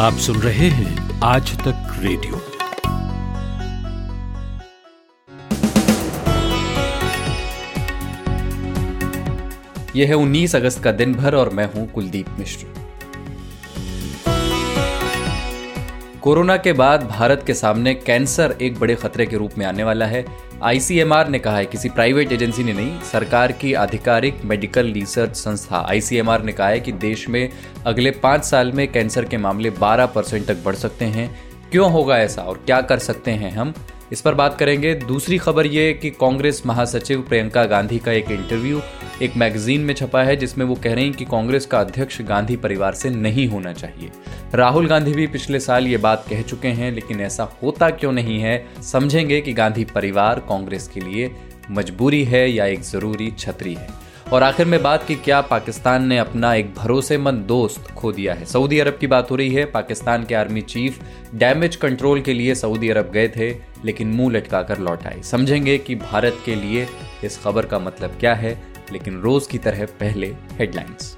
आप सुन रहे हैं आज तक रेडियो। यह है 19 अगस्त का दिन भर और मैं हूँ कुलदीप मिश्र। कोरोना के बाद भारत के सामने कैंसर एक बड़े खतरे के रूप में आने वाला है। आईसीएमआर ने कहा है, किसी प्राइवेट एजेंसी ने नहीं, सरकार की आधिकारिक मेडिकल रिसर्च संस्था आईसीएमआर ने कहा है कि देश में अगले पाँच साल में कैंसर के मामले 12 परसेंट तक बढ़ सकते हैं। क्यों होगा ऐसा और क्या कर सकते हैं हम? इस पर बात करेंगे। दूसरी खबर ये कि कांग्रेस महासचिव प्रियंका गांधी का एक इंटरव्यू एक मैगजीन में छपा है, जिसमें वो कह रहे हैं कि कांग्रेस का अध्यक्ष गांधी परिवार से नहीं होना चाहिए। राहुल गांधी भी पिछले साल ये बात कह चुके हैं, लेकिन ऐसा होता क्यों नहीं है? समझेंगे कि गांधी परिवार कांग्रेस के लिए मजबूरी है या एक ज़रूरी छतरी है। और आखिर में बात की क्या पाकिस्तान ने अपना एक भरोसेमंद दोस्त खो दिया है। सऊदी अरब की बात हो रही है, पाकिस्तान के आर्मी चीफ डैमेज कंट्रोल के लिए सऊदी अरब गए थे। लेकिन मुँह लटकाकर लौट आए। समझेंगे कि भारत के लिए इस खबर का मतलब क्या है, लेकिन रोज की तरह पहले हेडलाइंस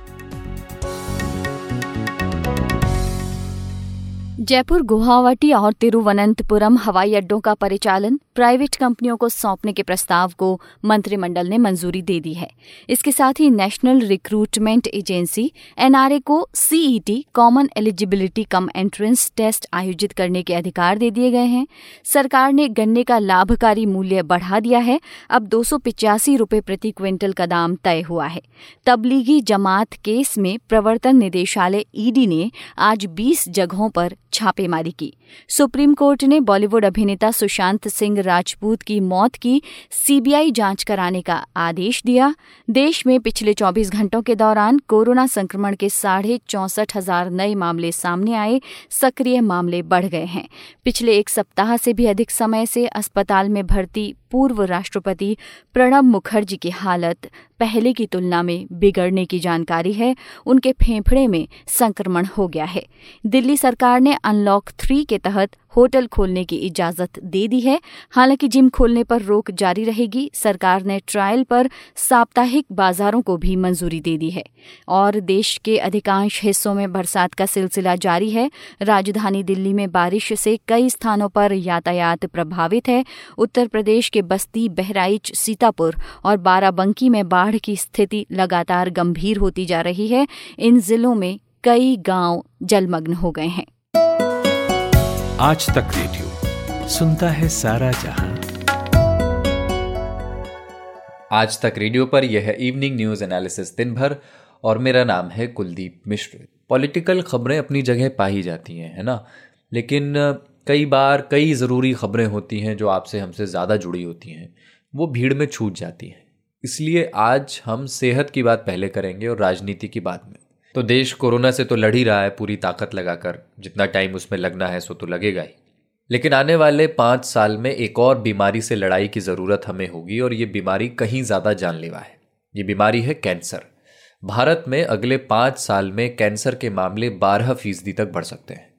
जयपुर, गुवाहाटी और तिरुवनंतपुरम हवाई अड्डों का परिचालन प्राइवेट कंपनियों को सौंपने के प्रस्ताव को मंत्रिमंडल ने मंजूरी दे दी है। इसके साथ ही नेशनल रिक्रूटमेंट एजेंसी एनआरए को CET common eligibility cum entrance test आयोजित करने के अधिकार दे दिए गए हैं। सरकार ने गन्ने का लाभकारी मूल्य बढ़ा दिया है। अब दो सौ प्रति क्विंटल का दाम तय हुआ है। तबलीगी जमात केस में प्रवर्तन निदेशालय ईडी ने आज 20 जगहों पर छापेमारी की। सुप्रीम कोर्ट ने बॉलीवुड अभिनेता सुशांत सिंह राजपूत की मौत की सीबीआई जाँच कराने का आदेश दिया। देश में पिछले 24 घंटों के दौरान कोरोना संक्रमण के साढ़े चौसठ हज़ार नए मामले सामने आए, सक्रिय मामले बढ़ गए हैं। पिछले एक सप्ताह से भी अधिक समय से अस्पताल में भर्ती पूर्व राष्ट्रपति प्रणब मुखर्जी की हालत पहले की तुलना में बिगड़ने की जानकारी है। उनके फेफड़े में संक्रमण हो गया है। दिल्ली सरकार ने अनलॉक थ्री के तहत होटल खोलने की इजाज़त दे दी है। हालाँकि जिम खोलने पर रोक जारी रहेगी। सरकार ने ट्रायल पर साप्ताहिक बाजारों को भी मंजूरी दे दी है। और देश के अधिकांश हिस्सों में बरसात का सिलसिला जारी है। राजधानी दिल्ली में बारिश से कई स्थानों पर यातायात प्रभावित है। उत्तर प्रदेश के बस्ती, बहराइच, सीतापुर और बाराबंकी में बाढ़ की स्थिति लगातार गंभीर होती जा रही है। इन जिलों में कई गाँव जलमग्न हो गए हैं। आज तक रेडियो। सुनता है सारा जहाँ। आज तक रेडियो पर यह है इवनिंग न्यूज़ एनालिसिस दिन भर और मेरा नाम है कुलदीप मिश्र। पॉलिटिकल खबरें अपनी जगह पाई जाती हैं, है ना? लेकिन कई बार कई ज़रूरी खबरें होती हैं जो आपसे हमसे ज़्यादा जुड़ी होती हैं। वो भीड़ में छूट जाती हैं। इसलिए आज हम सेहत की बात पहले करेंगे और राजनीति की बात में। तो देश कोरोना से तो लड़ ही रहा है पूरी ताकत लगाकर। जितना टाइम उसमें लगना है, सो तो लगेगा ही। लेकिन आने वाले पाँच साल में एक और बीमारी से लड़ाई की ज़रूरत हमें होगी और ये बीमारी कहीं ज़्यादा जानलेवा है। ये बीमारी है कैंसर। भारत में अगले पाँच साल में कैंसर के मामले बारह फ़ीसदी तक बढ़ सकते हैं।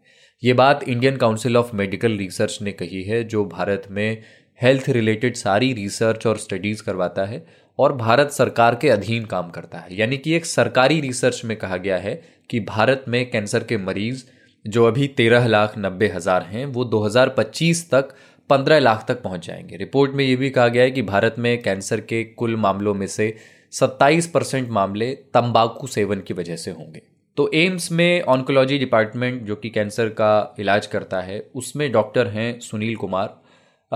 ये बात Indian council of medical research ने कही है, जो भारत में हेल्थ रिलेटेड सारी रिसर्च और स्टडीज़ करवाता है। और भारत सरकार के अधीन काम करता है। यानी कि एक सरकारी रिसर्च में कहा गया है कि भारत में कैंसर के मरीज़ जो अभी तेरह लाख नब्बे हज़ार हैं, वो 2025 तक पंद्रह लाख तक पहुँच जाएँगे। रिपोर्ट में ये भी कहा गया है कि भारत में कैंसर के कुल मामलों में से 27 परसेंट मामले तंबाकू सेवन की वजह से होंगे। तो एम्स में ऑन्कोलॉजी डिपार्टमेंट जो कि कैंसर का इलाज करता है, उसमें डॉक्टर हैं सुनील कुमार।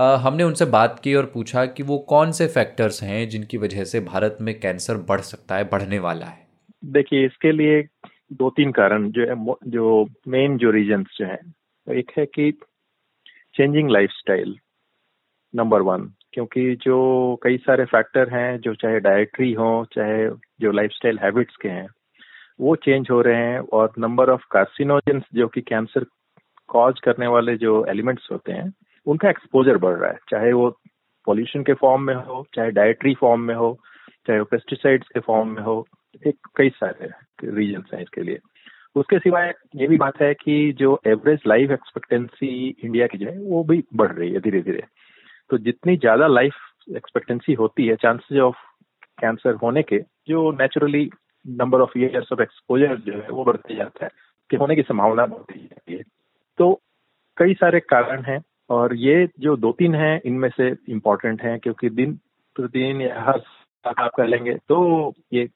हमने उनसे बात की और पूछा कि वो कौन से फैक्टर्स हैं जिनकी वजह से भारत में कैंसर बढ़ सकता है, बढ़ने वाला है? देखिए, इसके लिए दो तीन कारण जो है जो मेन जो रीजन जो है एक है कि चेंजिंग लाइफस्टाइल नंबर वन क्योंकि जो कई सारे फैक्टर हैं, जो चाहे डाइट्री हो, चाहे जो लाइफस्टाइल हैबिट्स के हैं, वो चेंज हो रहे हैं और नंबर ऑफ़ कार्सिनोजेंस जो कि कैंसर कॉज करने वाले जो एलिमेंट्स होते हैं उनका एक्सपोजर बढ़ रहा है। चाहे वो पॉल्यूशन के फॉर्म में हो, चाहे डाइट्री फॉर्म में हो, चाहे वो पेस्टिसाइड्स के फॉर्म में हो एक कई सारे रीजन हैं इसके लिए। उसके सिवाय ये भी बात है कि जो एवरेज लाइफ एक्सपेक्टेंसी इंडिया की जो है, वो भी बढ़ रही है धीरे धीरे तो जितनी ज़्यादा लाइफ एक्सपेक्टेंसी होती है चांसेस ऑफ़ कैंसर होने के, जो naturally number of years of exposure जो है, वो बढ़ते जाता है, कि होने की संभावना बढ़ती जाती है। तो कई सारे कारण हैं और ये जो दो तीन हैं, इनमें से इम्पोर्टेंट हैं, क्योंकि दिन प्रतिदिन या हर आप कर लेंगे तो ये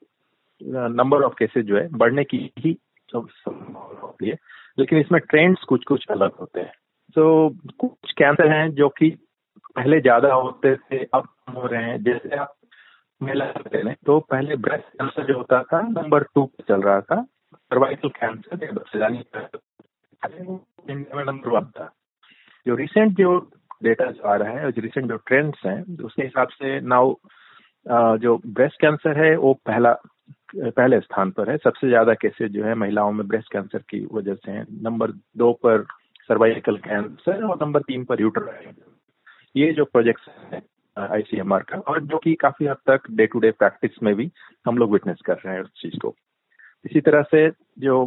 नंबर ऑफ़ केसेस जो है, बढ़ने की ही संभावना होती है। लेकिन इसमें ट्रेंड्स कुछ कुछ अलग होते हैं। तो कुछ कैंसर हैं जो कि पहले ज़्यादा होते थे, अब हो रहे हैं। जैसे आप मेला लें तो पहले ब्रेस्ट कैंसर जो होता था नंबर टू पे चल रहा था। सर्वाइकल कैंसर इंडिया में नंबर वन था। जो रिसेंट जो डेटा जो आ रहा है, जो रिसेंट जो ट्रेंड्स हैं, उसके हिसाब से नाउ जो ब्रेस्ट कैंसर है, वो पहला, पहले स्थान पर है। सबसे ज़्यादा केसेस जो है महिलाओं में ब्रेस्ट कैंसर की वजह से हैं। नंबर दो पर सर्वाइकल कैंसर और नंबर तीन पर यूटर ये जो प्रोजेक्ट है आईसीएमआर का, और जो कि काफ़ी हद तक डे टू डे प्रैक्टिस में भी हम लोग विटनेस कर रहे हैं उस चीज़ को। इसी तरह से जो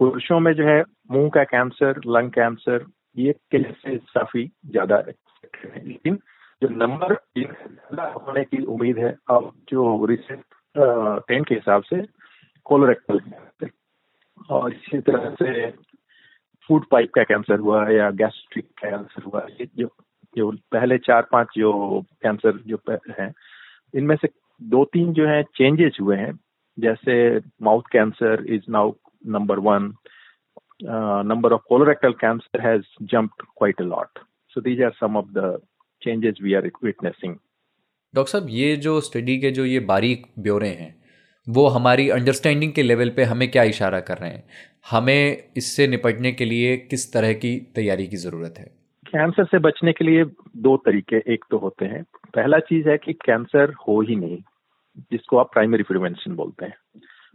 पुरुषों में जो है, मुँह का कैंसर लंग कैंसर ये केसेस काफ़ी ज़्यादा लेकिन जो नंबर ज़्यादा होने की उम्मीद है, अब जो रिसेंट ट्रेंड के हिसाब से कोलोरेक्टल और इसी तरह से फ़ूड पाइप का कैंसर हुआ या गैस्ट्रिक कैंसर हुआ ये जो जो पहले चार पाँच जो कैंसर जो हैं, इनमें से दो तीन जो है चेंजेस हुए हैं। जैसे mouth cancer is now number one number of colorectal cancer has jumped quite a lot. So these are some of the changes we are witnessing. Doctor साहब ये जो स्टडी के जो ये बारीक ब्यौरे हैं वो हमारी अंडरस्टैंडिंग के लेवल पे हमें क्या इशारा कर रहे हैं हमें इससे निपटने के लिए किस तरह की तैयारी की ज़रूरत है कैंसर से बचने के लिए दो तरीके एक तो होते हैं पहला चीज़ है कि कैंसर हो ही नहीं जिसको आप प्राइमरी प्रिवेंशन बोलते हैं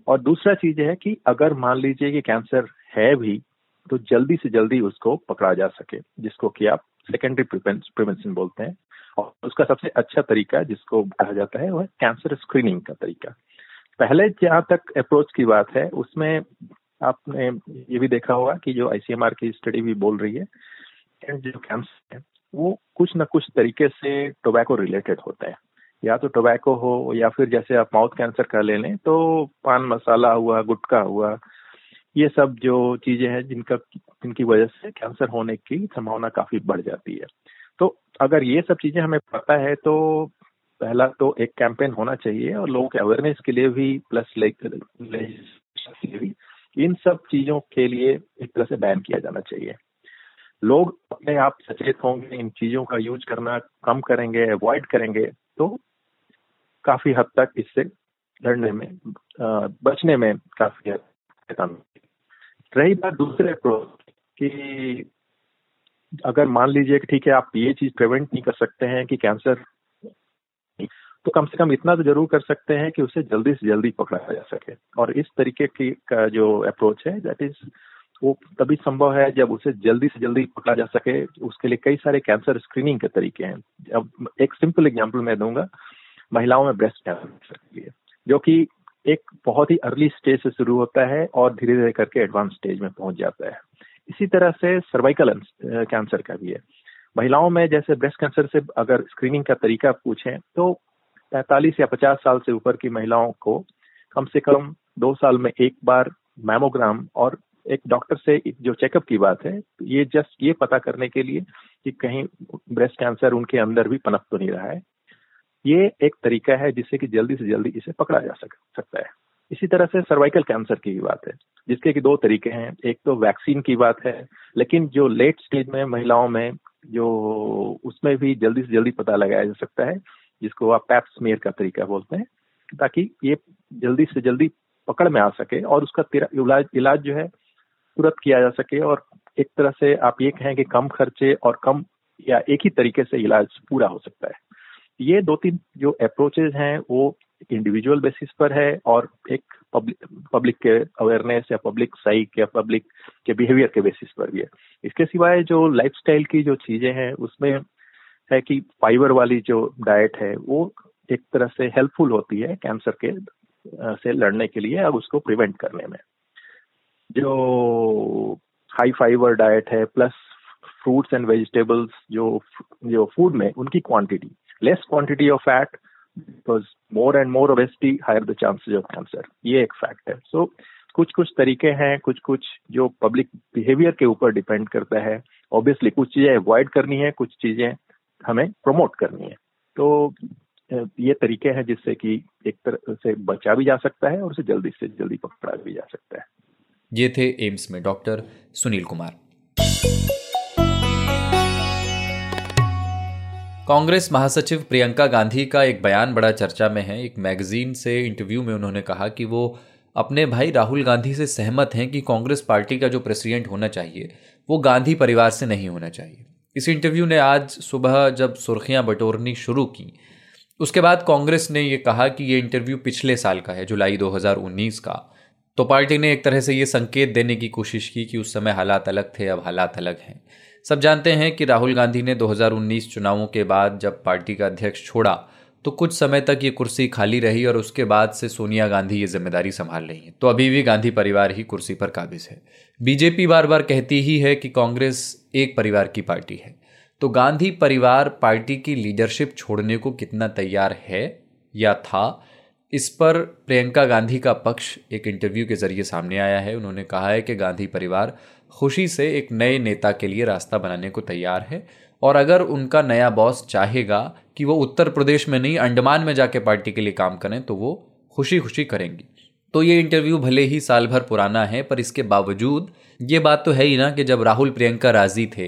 और दूसरा चीज़ है कि अगर मान लीजिए कि कैंसर है भी तो जल्दी से जल्दी उसको पकड़ा जा सके, जिसको कि आप सेकेंडरी प्रिवेंशन बोलते हैं। और उसका सबसे अच्छा तरीका जिसको कहा जाता है, वह कैंसर स्क्रीनिंग का तरीका। पहले जहाँ तक अप्रोच की बात है, उसमें आपने ये भी देखा होगा कि जो आईसीएमआर की स्टडी भी बोल रही है जो कैंसर है, वो कुछ ना कुछ तरीके से टोबैको रिलेटेड होते हैं। या तो टोबैको हो या फिर जैसे आप माउथ कैंसर का ले लें तो पान मसाला हुआ, गुटखा हुआ, ये सब जो चीज़ें हैं जिनका, जिनकी वजह से कैंसर होने की संभावना काफ़ी बढ़ जाती है। तो अगर ये सब चीज़ें हमें पता है तो पहला तो एक कैंपेन होना चाहिए और लोगों के अवेयरनेस के लिए भी प्लस भी इन सब चीज़ों के लिए एक तरह से बैन किया जाना चाहिए। लोग अपने आप सचेत होंगे, इन चीज़ों का यूज़ करना कम करेंगे अवॉइड करेंगे तो काफ़ी हद तक इससे लड़ने में बचने में काफ़ी रही बात दूसरे अप्रोच कि अगर मान लीजिए कि ठीक है, आप ये चीज़ प्रिवेंट नहीं कर सकते हैं कि कैंसर तो कम से कम इतना तो ज़रूर कर सकते हैं कि उसे जल्दी से जल्दी पकड़ा जा सके। और इस तरीके की, का जो अप्रोच है दैट इज़ वो तभी संभव है जब उसे जल्दी से जल्दी पकड़ा जा सके। उसके लिए कई सारे कैंसर स्क्रीनिंग के तरीके हैं। अब एक सिंपल एग्ज़ाम्पल मैं दूँगा। महिलाओं में ब्रेस्ट कैंसर के लिए, जो कि एक बहुत ही अर्ली स्टेज से शुरू होता है और धीरे धीरे करके एडवांस स्टेज में पहुँच जाता है। इसी तरह से सर्वाइकल कैंसर का भी है। महिलाओं में जैसे ब्रेस्ट कैंसर से अगर स्क्रीनिंग का तरीका पूछें तो 45 या 50 साल से ऊपर की महिलाओं को कम से कम दो साल में एक बार मैमोग्राम और एक डॉक्टर से जो चेकअप की बात है, ये जस्ट ये पता करने के लिए कि कहीं ब्रेस्ट कैंसर उनके अंदर भी पनप तो नहीं रहा है। ये एक तरीका है जिससे कि जल्दी से जल्दी इसे पकड़ा जा सक, सकता है। इसी तरह से सर्वाइकल कैंसर की भी बात है जिसके कि दो तरीके हैं। एक तो वैक्सीन की बात है लेकिन जो लेट स्टेज में महिलाओं में जो उसमें भी जल्दी से जल्दी पता लगाया जा सकता है जिसको आप पैप स्मेयर का तरीका बोलते हैं ताकि ये जल्दी से जल्दी पकड़ में आ सके और उसका इलाज इलाज जो है तुरंत किया जा सके। और एक तरह से आप ये कहें कि कम खर्चे और कम या एक ही तरीके से इलाज पूरा हो सकता है। ये दो तीन जो अप्रोचेज हैं, वो इंडिविजुअल बेसिस पर है और एक पब्लिक पब्लिक के अवेयरनेस या पब्लिक साइक या पब्लिक के बिहेवियर के बेसिस पर भी है। इसके सिवाय जो लाइफस्टाइल की जो चीज़ें हैं, उसमें है कि फाइबर वाली जो डाइट है, वो एक तरह से हेल्पफुल होती है कैंसर के से लड़ने के लिए और उसको प्रिवेंट करने में। जो हाई फाइबर डाइट है प्लस फ्रूट्स एंड वेजिटेबल्स जो जो फ़ूड में, उनकी quantity less quantity of fat because more and more obesity higher the chances of cancer. ये एक फैक्ट है। सो so, कुछ कुछ तरीके हैं कुछ कुछ जो पब्लिक बिहेवियर के ऊपर डिपेंड करता है। ऑब्वियसली कुछ चीज़ें अवॉइड करनी है कुछ चीज़ें हमें प्रमोट करनी है। तो ये तरीके हैं जिससे कि एक तरह से बचा भी जा सकता है और उसे जल्दी से जल्दी पकड़ा भी जा सकता है। ये थे एम्स में डॉक्टर सुनील कुमार। कांग्रेस महासचिव प्रियंका गांधी का एक बयान बड़ा चर्चा में है। एक मैगजीन से इंटरव्यू में उन्होंने कहा कि वो अपने भाई राहुल गांधी से सहमत हैं कि कांग्रेस पार्टी का जो प्रेसिडेंट होना चाहिए, वो गांधी परिवार से नहीं होना चाहिए। इस इंटरव्यू ने आज सुबह जब सुर्खियाँ बटोरनी शुरू की, उसके बाद कांग्रेस ने ये कहा कि ये इंटरव्यू पिछले साल का है, जुलाई 2019 का। तो पार्टी ने एक तरह से ये संकेत देने की कोशिश की कि उस समय हालात अलग थे, अब हालात अलग हैं। सब जानते हैं कि राहुल गांधी ने 2019 चुनावों के बाद जब पार्टी का अध्यक्ष छोड़ा तो कुछ समय तक ये कुर्सी खाली रही और उसके बाद से सोनिया गांधी ये ज़िम्मेदारी संभाल रही हैं। तो अभी भी गांधी परिवार ही कुर्सी पर काबिज है। बीजेपी बार बार कहती ही है कि कांग्रेस एक परिवार की पार्टी है। तो गांधी परिवार पार्टी की लीडरशिप छोड़ने को कितना तैयार है या था, इस पर प्रियंका गांधी का पक्ष एक इंटरव्यू के ज़रिए सामने आया है। उन्होंने कहा है कि गांधी परिवार खुशी से एक नए नेता के लिए रास्ता बनाने को तैयार है। और अगर उनका नया बॉस चाहेगा कि वो उत्तर प्रदेश में नहीं, अंडमान में जाके पार्टी के लिए काम करें तो वो खुशी खुशी करेंगी। तो ये इंटरव्यू भले ही साल भर पुराना है, पर इसके बावजूद ये बात तो है ही ना कि जब राहुल प्रियंका राज़ी थे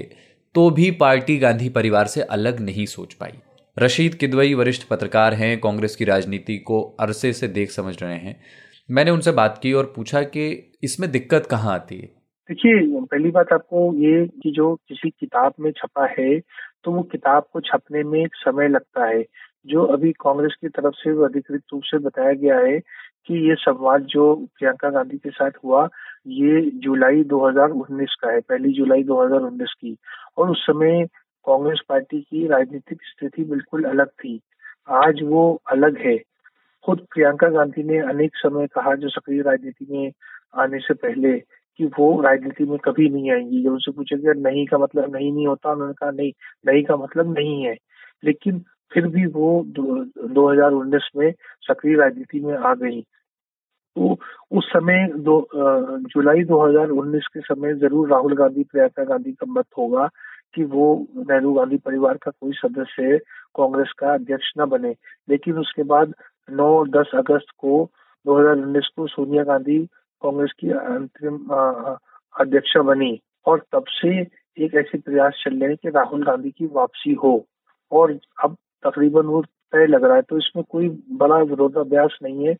तो भी पार्टी गांधी परिवार से अलग नहीं सोच पाई। रशीद किदवई वरिष्ठ पत्रकार हैं, कांग्रेस की राजनीति को अरसे से देख समझ रहे हैं। मैंने उनसे बात की और पूछा कि इसमें दिक्कत कहाँ आती है? देखिए, पहली बात आपको ये कि जो किसी किताब में छपा है तो वो किताब को छपने में एक समय लगता है। जो अभी कांग्रेस की तरफ़ से अधिकृत रूप से बताया गया है कि ये संवाद जो प्रियंका गांधी के साथ हुआ, ये जुलाई 2019 का है, पहली जुलाई 2019 की। और उस समय कांग्रेस पार्टी की राजनीतिक स्थिति बिल्कुल अलग थी। आज वो अलग है। खुद प्रियंका गांधी ने अनेक समय कहा जो सक्रिय राजनीति में आने से पहले कि वो राजनीति में कभी नहीं आएँगी। जब उनसे पूछा गया नहीं का मतलब नहीं नहीं होता। उन्होंने कहा नहीं नहीं का मतलब नहीं है। लेकिन फिर भी वो दो, हज़ार उन्नीस में सक्रिय राजनीति में आ गई। तो उस समय दो जुलाई 2019 के समय ज़रूर राहुल गांधी प्रियंका गांधी का मत होगा कि वो नेहरू गांधी परिवार का कोई सदस्य कांग्रेस का अध्यक्ष न बने। लेकिन उसके बाद 9-10 अगस्त को 2019 को सोनिया गांधी कांग्रेस की अंतरिम अध्यक्ष बनी और तब से एक ऐसे प्रयास चल रहे कि राहुल गांधी की वापसी हो। और अब तकरीबन वो तय लग रहा है तो इसमें कोई बड़ा विरोधाभ्यास नहीं है।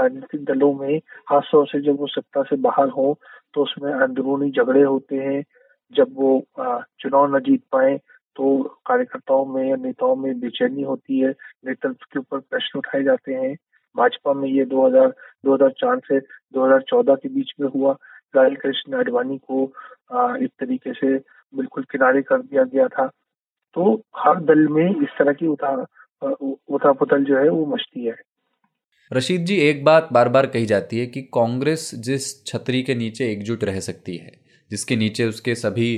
राजनीतिक दलों में खासतौर से जब वो सत्ता से बाहर हो तो उसमें अंदरूनी झगड़े होते हैं। जब वो चुनाव न जीत पाए तो कार्यकर्ताओं में या नेताओं में बेचैनी होती है। नेतृत्व के ऊपर प्रश्न उठाए जाते हैं। भाजपा में ये 2000 2004 से 2014 के बीच में हुआ। लाल कृष्ण आडवाणी को इस तरीके से बिल्कुल किनारे कर दिया गया था। तो हर दल में इस तरह की उठा उठा पुतल जो है वो मचती है। रशीद जी, एक बात बार बार कही जाती है कि कांग्रेस जिस छतरी के नीचे एकजुट रह सकती है, जिसके नीचे उसके सभी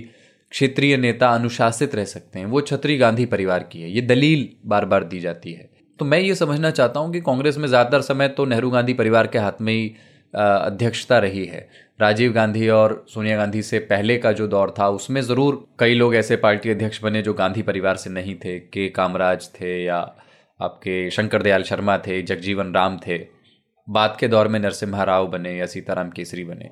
क्षेत्रीय नेता अनुशासित रह सकते हैं, वो छतरी गांधी परिवार की है। ये दलील बार बार दी जाती है। तो मैं ये समझना चाहता हूँ कि कांग्रेस में ज़्यादातर समय तो नेहरू गांधी परिवार के हाथ में ही अध्यक्षता रही है। राजीव गांधी और सोनिया गांधी से पहले का जो दौर था, उसमें ज़रूर कई लोग ऐसे पार्टी अध्यक्ष बने जो गांधी परिवार से नहीं थे। के कामराज थे या आपके शंकर दयाल शर्मा थे, जगजीवन राम थे। बाद के दौर में नरसिम्हा राव बने या सीताराम केसरी बने।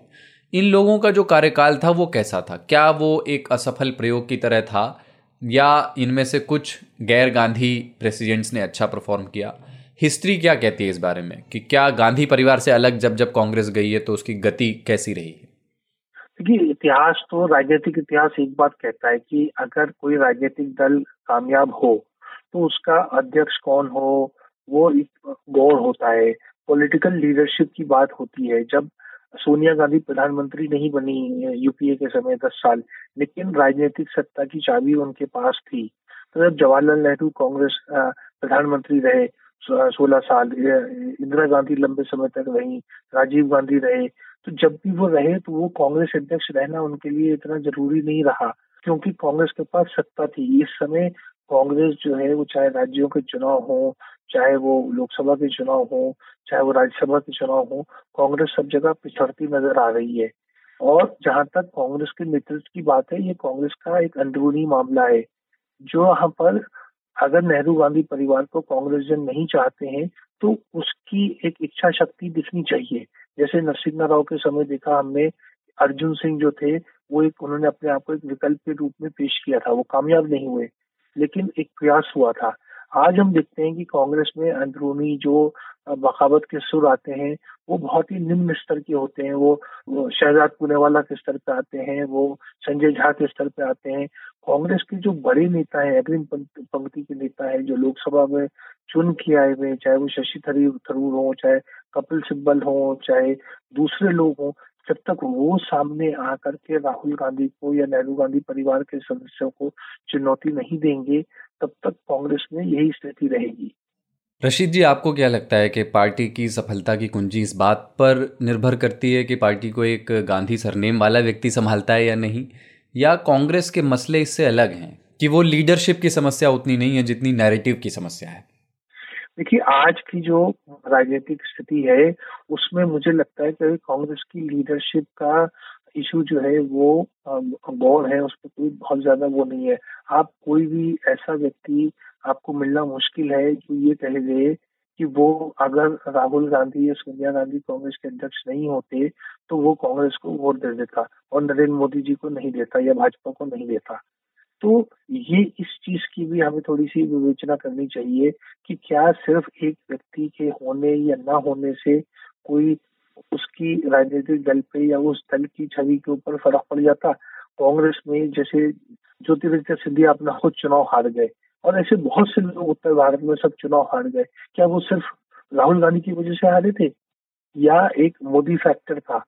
इन लोगों का जो कार्यकाल था वो कैसा था? क्या वो एक असफल प्रयोग की तरह था? या इनमें से कुछ गैर गांधी प्रेसिडेंट्स ने अच्छा परफॉर्म किया। हिस्ट्री क्या कहती है इस बारे में? कि क्या गांधी परिवार से अलग जब जब कांग्रेस गई है तो उसकी गति कैसी रही? है देखिए, इतिहास तो राजनीतिक इतिहास एक बात कहता है कि अगर कोई राजनीतिक दल कामयाब हो तो उसका अध्यक्ष कौन हो? वो एक गौर होता है। पॉलिटिकल लीडरशिप की बात होती है। जब सोनिया गांधी प्रधानमंत्री नहीं बनी यूपीए के समय दस साल। लेकिन राजनीतिक सत्ता की चाबी उनके पास थी। तो जब जवाहरलाल नेहरू कांग्रेस प्रधानमंत्री रहे सोलह साल इंदिरा गांधी लंबे समय तक रही, राजीव गांधी रहे तो जब भी वो रहे तो वो कांग्रेस अध्यक्ष रहना उनके लिए इतना ज़रूरी नहीं रहा, क्योंकि कांग्रेस के पास सत्ता थी। इस समय कांग्रेस जो है, वो चाहे राज्यों के चुनाव हो चाहे वो लोकसभा के चुनाव हो, चाहे वो राज्यसभा के चुनाव हो, कांग्रेस सब जगह पिछड़ती नज़र आ रही है। और जहाँ तक कांग्रेस के नेतृत्व की बात है, ये कांग्रेस का एक अंदरूनी मामला है। जो यहाँ पर अगर नेहरू गांधी परिवार को कांग्रेस जन नहीं चाहते हैं तो उसकी एक इच्छा शक्ति दिखनी चाहिए। जैसे नरसिम्हा राव के समय देखा हमने, अर्जुन सिंह जो थे, वो एक उन्होंने अपने आप को एक विकल्प के रूप में पेश किया था। वो कामयाब नहीं हुए, लेकिन एक प्रयास हुआ था। आज हम देखते हैं कि कांग्रेस में अंदरूनी जो बखावत के सुर आते हैं वो बहुत ही निम्न स्तर के होते हैं। वो, शहजाद पुनेवाला के स्तर पे आते हैं वो संजय झा के स्तर पे आते हैं। कांग्रेस के जो बड़े नेता हैं अग्रिम पंक्ति के नेता हैं जो लोकसभा में चुन के आए हुए चाहे वो शशि थरूर हो चाहे कपिल सिब्बल हो चाहे दूसरे लोग हों जब तक वो सामने आकर के राहुल गांधी को या नेहरू गांधी परिवार के सदस्यों को चुनौती नहीं देंगे, तब तक कांग्रेस में यही स्थिति रहेगी। रशीद जी, आपको क्या लगता है कि पार्टी की सफलता की कुंजी इस बात पर निर्भर करती है कि पार्टी को एक गांधी सरनेम वाला व्यक्ति संभालता है या नहीं? या कांग्रेस के मसले इससे अलग हैं कि वो लीडरशिप की समस्या उतनी नहीं है जितनी नैरेटिव की समस्या है? देखिए, आज की जो राजनीतिक स्थिति है, उसमें मुझे लगता है कि कांग्रेस की लीडरशिप का इशू जो है, वो गौर है, उस पर कोई बहुत ज़्यादा वो नहीं है। आप कोई भी ऐसा व्यक्ति, आपको मिलना मुश्किल है जो ये कह दे कि वो अगर राहुल गांधी या सोनिया गांधी कांग्रेस के अध्यक्ष नहीं होते तो वो कांग्रेस को वोट दे देता और नरेंद्र मोदी जी को नहीं देता या भाजपा को नहीं देता। तो ये इस चीज़ की भी हमें थोड़ी सी विवेचना करनी चाहिए कि क्या सिर्फ़ एक व्यक्ति के होने या ना होने से कोई उसकी राजनीतिक दल पे या उस दल की छवि के ऊपर फ़र्क पड़ जाता? कांग्रेस में जैसे ज्योतिरादित्य सिंधिया अपना खुद चुनाव हार गए और ऐसे बहुत से लोग उत्तर भारत में सब चुनाव हार गए। क्या वो सिर्फ़ राहुल गांधी की वजह से हारे थे? या एक मोदी फैक्टर था?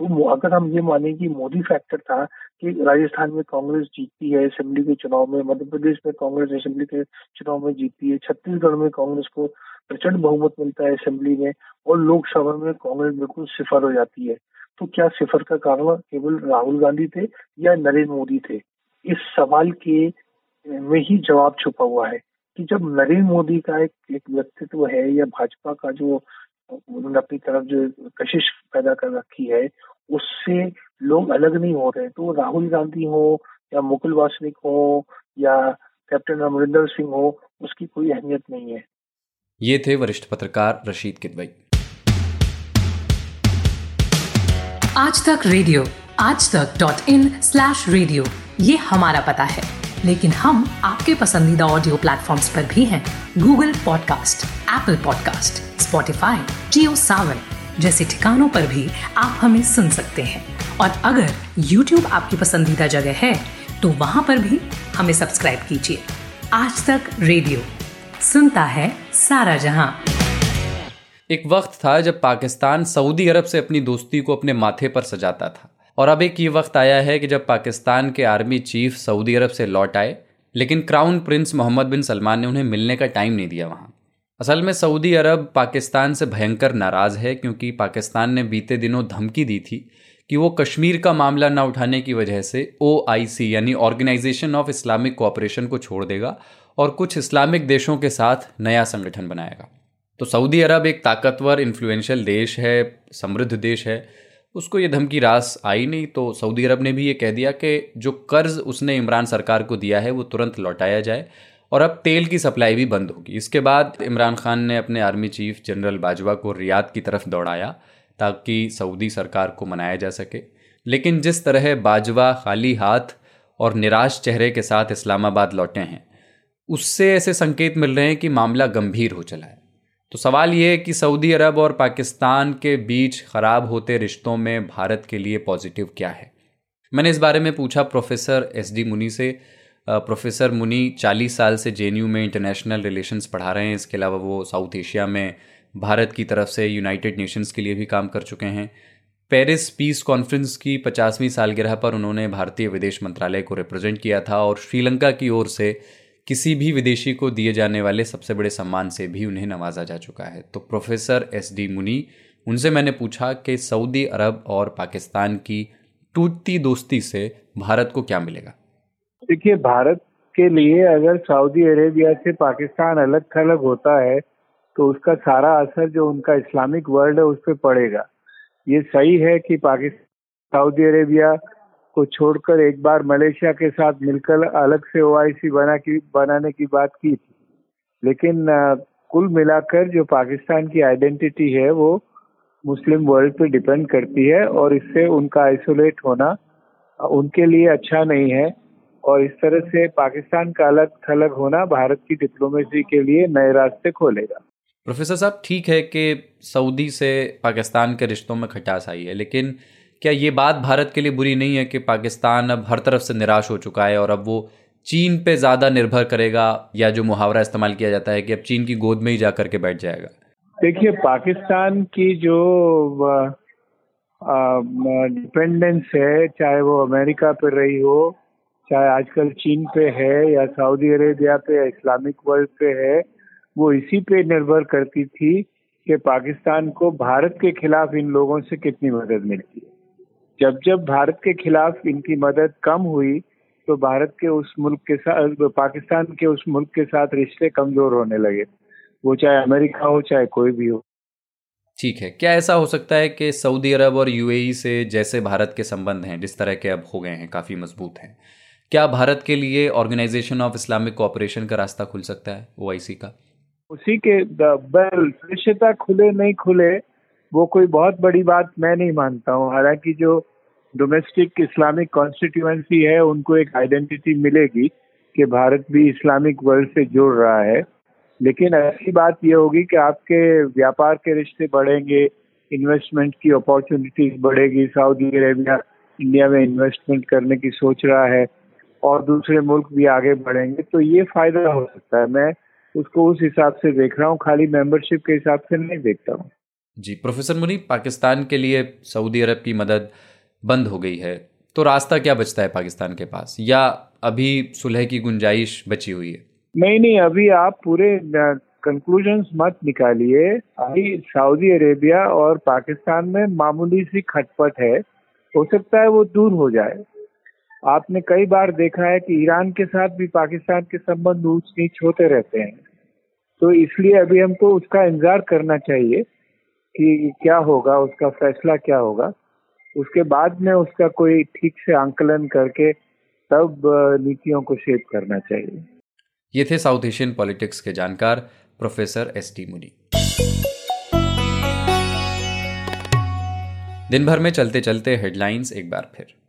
तो अगर हम ये माने कि मोदी फैक्टर था कि राजस्थान में कांग्रेस जीतती है असेंबली के चुनाव में, मध्य प्रदेश में कांग्रेस असेंबली के चुनाव में जीतती है, छत्तीसगढ़ में कांग्रेस को प्रचंड बहुमत मिलता है असेंबली में और लोकसभा में कांग्रेस बिल्कुल सिफर हो जाती है। तो क्या सिफर का कारण केवल राहुल गांधी थे या नरेंद्र मोदी थे? इस सवाल के में ही जवाब छुपा हुआ है कि जब नरेंद्र मोदी का एक एक व्यक्तित्व है या भाजपा का जो, उन्होंने अपनी तरफ़ जो कशिश पैदा कर रखी है उससे लोग अलग नहीं हो रहे तो राहुल गांधी हो या मुकुल वासनिक हो या कैप्टन अमरिंदर सिंह हो उसकी कोई अहमियत नहीं है। ये थे वरिष्ठ पत्रकार रशीद किदवई। आज तक रेडियो आज तक डॉट इन स्लैश रेडियो ये हमारा पता है। लेकिन हम आपके पसंदीदा ऑडियो प्लेटफॉर्म्स पर भी हैं। Google podcast Apple podcast Spotify Jio Saavn. जैसे ठिकानों पर भी आप हमें सुन सकते हैं। और अगर YouTube आपकी पसंदीदा जगह है तो वहाँ पर भी हमें सब्सक्राइब कीजिए। आज तक रेडियो। सुनता है सारा जहाँ। एक वक्त था जब पाकिस्तान सऊदी अरब से अपनी दोस्ती को अपने माथे पर सजाता था। और अब एक ये वक्त आया है कि जब पाकिस्तान के आर्मी चीफ सऊदी अरब से लौट आए, लेकिन crown prince Mohammed bin Salman ने उन्हें मिलने का टाइम नहीं दिया वहाँ। असल में सऊदी अरब पाकिस्तान से भयंकर नाराज़ है क्योंकि पाकिस्तान ने बीते दिनों धमकी दी थी कि वो कश्मीर का मामला न उठाने की वजह से ओआईसी यानी ऑर्गेनाइजेशन ऑफ़ इस्लामिक कोऑपरेशन को छोड़ देगा और कुछ इस्लामिक देशों के साथ नया संगठन बनाएगा। तो सऊदी अरब एक ताकतवर इन्फ्लुएंशियल देश है, समृद्ध देश है। उसको ये धमकी रास आई नहीं तो सऊदी अरब ने भी ये कह दिया कि जो कर्ज उसने इमरान सरकार को दिया है, वो तुरंत लौटाया जाए। और अब तेल की सप्लाई भी बंद होगी। इसके बाद इमरान खान ने अपने आर्मी चीफ जनरल बाजवा को रियाद की तरफ़ दौड़ाया, ताकि सऊदी सरकार को मनाया जा सके। लेकिन जिस तरह बाजवा खाली हाथ और निराश चेहरे के साथ इस्लामाबाद लौटे हैं, उससे ऐसे संकेत मिल रहे हैं कि मामला गंभीर हो चला है। तो सवाल ये है कि सऊदी अरब और पाकिस्तान के बीच ख़राब होते रिश्तों में भारत के लिए पॉजिटिव क्या है? मैंने इस बारे में पूछा प्रोफेसर एस डी मुनी से प्रोफेसर मुनी 40 साल से जेएनयू में इंटरनेशनल रिलेशंस पढ़ा रहे हैं। इसके अलावा वो साउथ एशिया में भारत की तरफ़ से यूनाइटेड नेशंस के लिए भी काम कर चुके हैं। पेरिस पीस कॉन्फ्रेंस की पचासवीं सालगिरह पर उन्होंने भारतीय विदेश मंत्रालय को रिप्रेजेंट किया था और श्रीलंका की ओर से किसी भी विदेशी को दिए जाने वाले सबसे बड़े सम्मान से भी उन्हें नवाजा जा चुका है। तो प्रोफेसर एस डी मुनी, उनसे मैंने पूछा कि सऊदी अरब और पाकिस्तान की टूटती दोस्ती से भारत को क्या मिलेगा? देखिए, भारत के लिए अगर सऊदी अरेबिया से पाकिस्तान अलग थलग होता है तो उसका सारा असर जो उनका इस्लामिक वर्ल्ड है, उस पर पड़ेगा। ये सही है कि पाकिस्तान सऊदी अरेबिया को छोड़कर एक बार मलेशिया के साथ मिलकर अलग से ओ बना की, बनाने की बात की थी। लेकिन कुल मिलाकर जो पाकिस्तान की आइडेंटिटी है, वो मुस्लिम वर्ल्ड पे डिपेंड करती है और इससे उनका आइसोलेट होना उनके लिए अच्छा नहीं है। और इस तरह से पाकिस्तान का अलग थलग होना भारत की डिप्लोमेसी के लिए नए रास्ते खोलेगा। प्रोफेसर साहब ठीक है कि सऊदी से पाकिस्तान के रिश्तों में खटास आई है लेकिन क्या ये बात भारत के लिए बुरी नहीं है कि पाकिस्तान अब हर तरफ़ से निराश हो चुका है और अब वो चीन पे ज़्यादा निर्भर करेगा या जो मुहावरा इस्तेमाल किया जाता है कि अब चीन की गोद में ही जा करके बैठ जाएगा? देखिए पाकिस्तान की जो डिपेंडेंस है चाहे वो अमेरिका पे रही हो चाहे आजकल चीन पे है या सऊदी अरेबिया पे या इस्लामिक वर्ल्ड पे है, वो इसी पे निर्भर करती थी कि पाकिस्तान को भारत के खिलाफ इन लोगों से कितनी मदद मिलती है। जब जब भारत के खिलाफ इनकी मदद कम हुई तो भारत के उस मुल्क के साथ पाकिस्तान के उस मुल्क के साथ रिश्ते कमज़ोर होने लगे। वो चाहे अमेरिका हो, चाहे कोई भी हो। ठीक है। क्या ऐसा हो सकता है कि सऊदी अरब और यूएई से जैसे भारत के संबंध हैं, जिस तरह के अब हो गए हैं, काफ़ी मज़बूत हैं? क्या भारत के लिए ऑर्गेनाइजेशन ऑफ़ इस्लामिक कोऑपरेशन का रास्ता खुल सकता है ओआईसी का? उसी के बल रिश्ता खुले नहीं खुले, वो कोई बहुत बड़ी बात मैं नहीं मानता हूँ। हालाँकि जो डोमेस्टिक इस्लामिक कॉन्स्टिट्यूएंसी है, उनको एक आइडेंटिटी मिलेगी कि भारत भी इस्लामिक वर्ल्ड से जुड़ रहा है। लेकिन ऐसी बात यह होगी कि आपके व्यापार के रिश्ते बढ़ेंगे इन्वेस्टमेंट की अपॉर्चुनिटीज़ बढ़ेगी। सऊदी अरेबिया इंडिया में इन्वेस्टमेंट करने की सोच रहा है। और दूसरे मुल्क भी आगे बढ़ेंगे तो ये फ़ायदा हो सकता है। मैं उसको उस हिसाब से देख रहा हूँ खाली मेंबरशिप के हिसाब से नहीं देखता हूँ। जी प्रोफेसर मुनी पाकिस्तान के लिए सऊदी अरब की मदद बंद हो गई है तो रास्ता क्या बचता है पाकिस्तान के पास? या अभी सुलह की गुंजाइश बची हुई है? नहीं नहीं अभी आप पूरे कंक्लूजन मत निकालिए। अभी सऊदी अरेबिया और पाकिस्तान में मामूली सी खटपट है हो सकता है वो दूर हो जाए। आपने कई बार देखा है कि ईरान के साथ भी पाकिस्तान के संबंध ऊंच नीच होते रहते हैं। तो इसलिए अभी हमको उसका इंतज़ार करना चाहिए कि क्या होगा, उसका फैसला क्या होगा। उसके बाद में उसका कोई ठीक से आंकलन करके तब नीतियों को शेप करना चाहिए। ये थे साउथ एशियन पॉलिटिक्स के जानकार प्रोफेसर एस टी मुनी। दिन भर में चलते चलते हेडलाइंस एक बार फिर।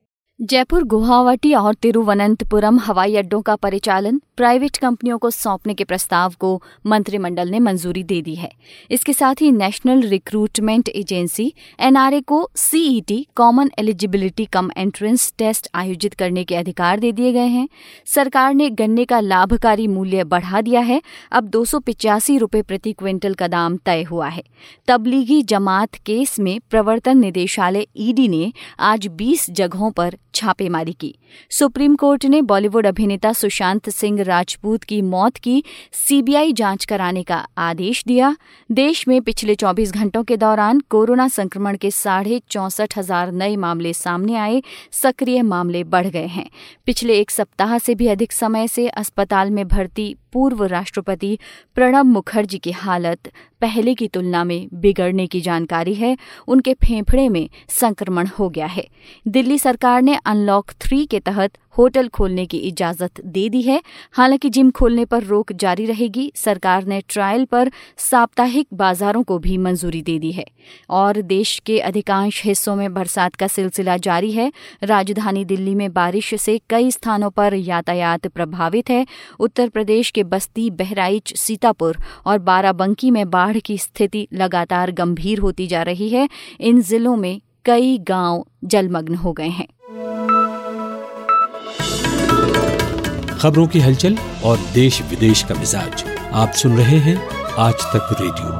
जयपुर, गुवाहाटी और तिरुवनंतपुरम हवाई अड्डों का परिचालन प्राइवेट कंपनियों को सौंपने के प्रस्ताव को मंत्रिमंडल ने मंजूरी दे दी है। इसके साथ ही नेशनल रिक्रूटमेंट एजेंसी एनआरए को CET common eligibility cum entrance test आयोजित करने के अधिकार दे दिए गए हैं। सरकार ने गन्ने का लाभकारी मूल्य बढ़ा दिया है। अब दो सौ प्रति क्विंटल का दाम तय हुआ है। तबलीगी जमात केस में प्रवर्तन निदेशालय ईडी ने आज बीस जगहों पर छापेमारी की। सुप्रीम कोर्ट ने बॉलीवुड अभिनेता सुशांत सिंह राजपूत की मौत की सीबीआई जाँच कराने का आदेश दिया। देश में पिछले 24 घंटों के दौरान कोरोना संक्रमण के साढ़े चौसठ हज़ार नए मामले सामने आए, सक्रिय मामले बढ़ गए हैं। पिछले एक सप्ताह से भी अधिक समय से अस्पताल में भर्ती पूर्व राष्ट्रपति प्रणब मुखर्जी की हालत पहले की तुलना में बिगड़ने की जानकारी है। उनके फेफड़े में संक्रमण हो गया है। दिल्ली सरकार ने अनलॉक थ्री के तहत होटल खोलने की इजाज़त दे दी है। हालाँकि जिम खोलने पर रोक जारी रहेगी, सरकार ने ट्रायल पर साप्ताहिक बाजारों को भी मंजूरी दे दी है। और देश के अधिकांश हिस्सों में बरसात का सिलसिला जारी है। राजधानी दिल्ली में बारिश से कई स्थानों पर यातायात प्रभावित है। उत्तर प्रदेश के बस्ती, बहराइच, सीतापुर और बाराबंकी में बाढ़ की स्थिति लगातार गंभीर होती जा रही है। इन जिलों में कई गाँव जलमग्न हो गए हैं। खबरों की हलचल और देश विदेश का मिजाज। आप सुन रहे हैं आज तक रेडियो।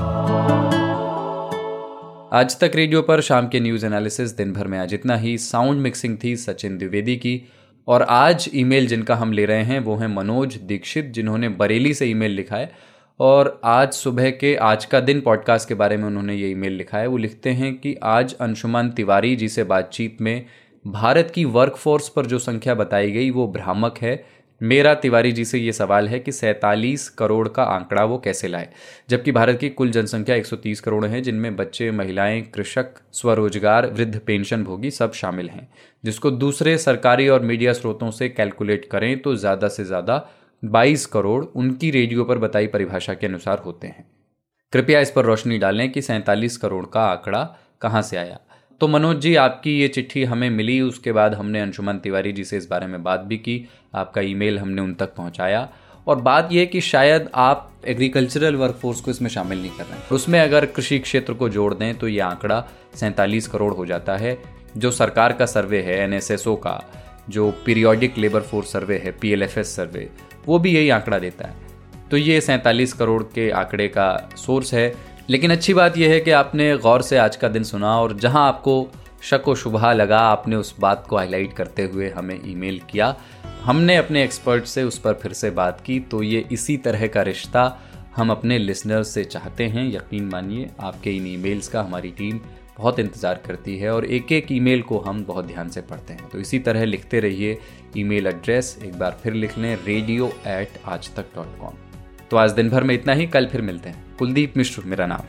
आज तक रेडियो पर शाम के न्यूज़ एनालिसिस दिन भर में आज इतना ही। साउंड मिक्सिंग थी सचिन द्विवेदी की। और आज ईमेल जिनका हम ले रहे हैं, वो हैं मनोज दीक्षित, जिन्होंने बरेली से ईमेल लिखा है। और आज सुबह के, आज का दिन पॉडकास्ट के बारे में उन्होंने ये ईमेल लिखा है। वो लिखते हैं कि आज अंशुमान तिवारी जी से बातचीत में भारत की वर्कफोर्स पर जो संख्या बताई गई, वो भ्रामक है। मेरा तिवारी जी से ये सवाल है कि सैंतालीस करोड़ का आंकड़ा वो कैसे लाए? जबकि भारत की कुल जनसंख्या 130 करोड़ है, जिनमें बच्चे, महिलाएँ, कृषक, स्वरोजगार, वृद्ध पेंशन भोगी सब शामिल हैं। जिसको दूसरे सरकारी और मीडिया स्रोतों से कैलकुलेट करें तो ज़्यादा से ज़्यादा 22 करोड़ उनकी रेडियो पर बताई परिभाषा के अनुसार होते हैं। कृपया इस पर रोशनी डालें कि सैंतालीस करोड़ का आंकड़ा कहाँ से आया। तो मनोज जी, आपकी ये चिट्ठी हमें मिली, उसके बाद हमने अंशुमन तिवारी जी से इस बारे में बात भी की, आपका ईमेल हमने उन तक पहुँचाया। और बात यह कि शायद आप एग्रीकल्चरल वर्कफोर्स को इसमें शामिल नहीं कर रहे हैं। उसमें अगर कृषि क्षेत्र को जोड़ दें तो ये आंकड़ा सैंतालीस करोड़ हो जाता है। जो सरकार का सर्वे है एनएसएसओ का, जो पीरियोडिक लेबर फोर्स सर्वे है पीएलएफएस सर्वे वो भी यही आंकड़ा देता है। तो ये सैंतालीस करोड़ के आंकड़े का सोर्स है। लेकिन अच्छी बात यह है कि आपने गौर से आज का दिन सुना और जहाँ आपको शक व शुभा लगा, आपने उस बात को हाईलाइट करते हुए हमें ईमेल किया। हमने अपने एक्सपर्ट से उस पर फिर से बात की तो ये इसी तरह का रिश्ता हम अपने लिसनर्स से चाहते हैं। यकीन मानिए, आपके इन ईमेल्स का हमारी टीम बहुत इंतज़ार करती है और एक एक ईमेल को हम बहुत ध्यान से पढ़ते हैं। तो इसी तरह लिखते रहिए ईमेल एड्रेस एक बार फिर लिख लें रेडियो एट आज तक डॉट कॉम तो आज दिन भर में इतना ही, कल फिर मिलते हैं। कुलदीप मिश्र मेरा नाम।